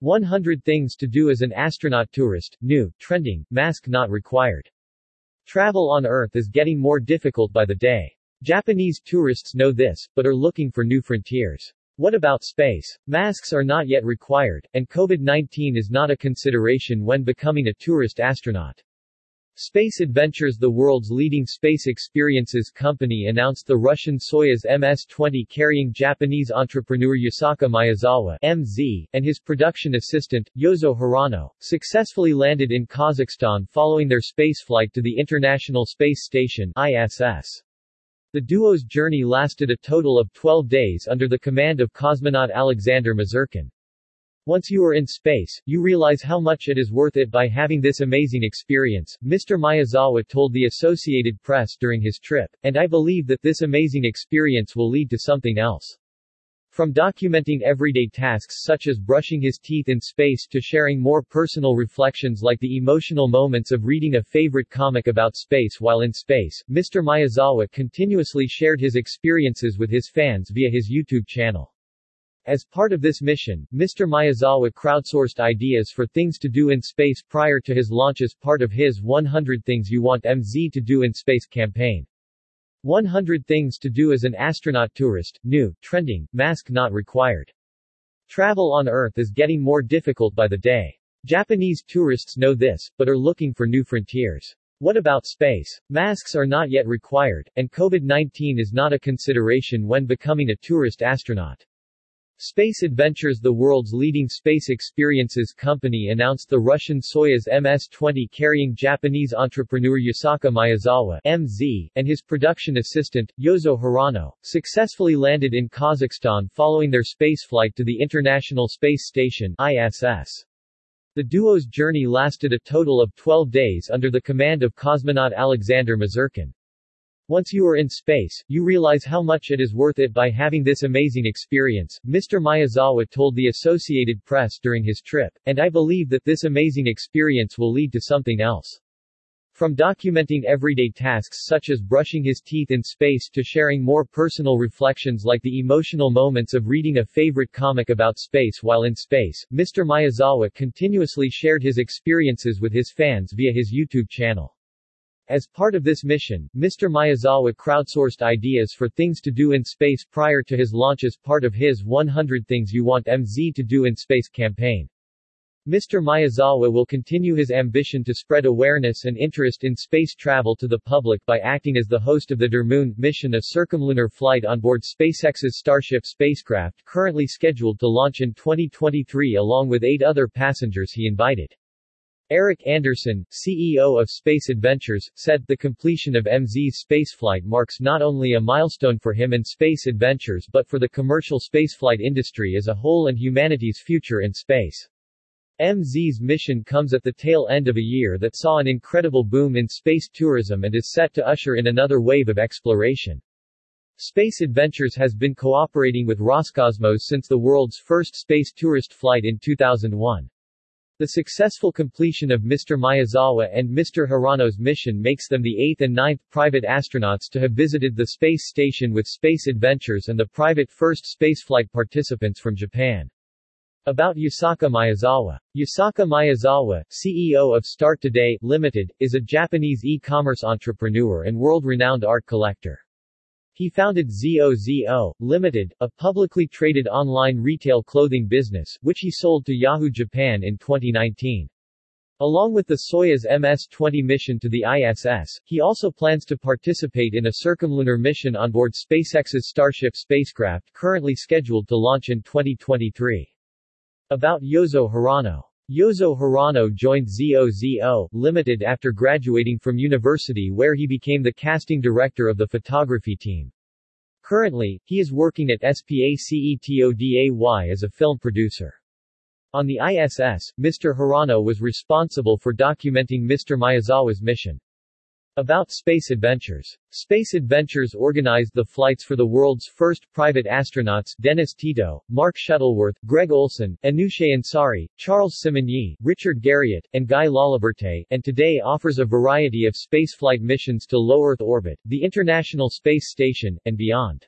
100 Things to Do as an Astronaut Tourist, New, Trending, Mask Not Required. Travel on Earth is getting more difficult by the day. Japanese tourists know this, but are looking for new frontiers. What about space? Masks are not yet required, and COVID-19 is not a consideration when becoming a tourist astronaut. Space Adventures The world's leading space experiences company announced the Russian Soyuz MS-20 carrying Japanese entrepreneur Yusaku Maezawa MZ, and his production assistant, Yozo Hirano, successfully landed in Kazakhstan following their spaceflight to the International Space Station ISS. The duo's journey lasted a total of 12 days under the command of cosmonaut Alexander Misurkin. Once you are in space, you realize how much it is worth it by having this amazing experience, Mr. Maezawa told the Associated Press during his trip, and I believe that this amazing experience will lead to something else. From documenting everyday tasks such as brushing his teeth in space to sharing more personal reflections like the emotional moments of reading a favorite comic about space while in space, Mr. Maezawa continuously shared his experiences with his fans via his YouTube channel. As part of this mission, Mr. Maezawa crowdsourced ideas for things to do in space prior to his launch as part of his 100 Things You Want MZ to Do in Space campaign. 100 Things to Do as an Astronaut Tourist, New, Trending, Mask Not Required. Travel on Earth is getting more difficult by the day. Japanese tourists know this, but are looking for new frontiers. What about space? Masks are not yet required, and COVID-19 is not a consideration when becoming a tourist astronaut. Space Adventures The world's leading space experiences company announced the Russian Soyuz MS-20 carrying Japanese entrepreneur Yusaku Maezawa MZ, and his production assistant, Yozo Hirano, successfully landed in Kazakhstan following their spaceflight to the International Space Station ISS. The duo's journey lasted a total of 12 days under the command of cosmonaut Alexander Misurkin. Once you are in space, you realize how much it is worth it by having this amazing experience, Mr. Maezawa told the Associated Press during his trip, and I believe that this amazing experience will lead to something else. From documenting everyday tasks such as brushing his teeth in space to sharing more personal reflections like the emotional moments of reading a favorite comic about space while in space, Mr. Maezawa continuously shared his experiences with his fans via his YouTube channel. As part of this mission, Mr. Maezawa crowdsourced ideas for things to do in space prior to his launch as part of his 100 Things You Want MZ to Do in Space campaign. Mr. Maezawa will continue his ambition to spread awareness and interest in space travel to the public by acting as the host of the dearMoon mission a circumlunar flight on board SpaceX's Starship spacecraft currently scheduled to launch in 2023 along with eight other passengers he invited. Eric Anderson, CEO of Space Adventures, said, the completion of MZ's spaceflight marks not only a milestone for him and Space Adventures but for the commercial spaceflight industry as a whole and humanity's future in space. MZ's mission comes at the tail end of a year that saw an incredible boom in space tourism and is set to usher in another wave of exploration. Space Adventures has been cooperating with Roscosmos since the world's first space tourist flight in 2001. The successful completion of Mr. Maezawa and Mr. Hirano's mission makes them the eighth and ninth private astronauts to have visited the space station with Space Adventures and the private first spaceflight participants from Japan. About Yusaku Maezawa. Yusaku Maezawa, CEO of Start Today, Limited, is a Japanese e-commerce entrepreneur and world-renowned art collector. He founded ZOZO, Limited, a publicly traded online retail clothing business, which he sold to Yahoo Japan in 2019. Along with the Soyuz MS-20 mission to the ISS, he also plans to participate in a circumlunar mission on board SpaceX's Starship spacecraft currently scheduled to launch in 2023. About Yozo Hirano Yozo Hirano joined ZOZO, Limited after graduating from university where he became the casting director of the photography team. Currently, he is working at SPACETODAY as a film producer. On the ISS, Mr. Hirano was responsible for documenting Mr. Maezawa's mission. About Space Adventures. Space Adventures organized the flights for the world's first private astronauts Dennis Tito, Mark Shuttleworth, Greg Olsen, Anousheh Ansari, Charles Simonyi, Richard Garriott, and Guy Laliberte, and today offers a variety of spaceflight missions to low Earth orbit, the International Space Station, and beyond.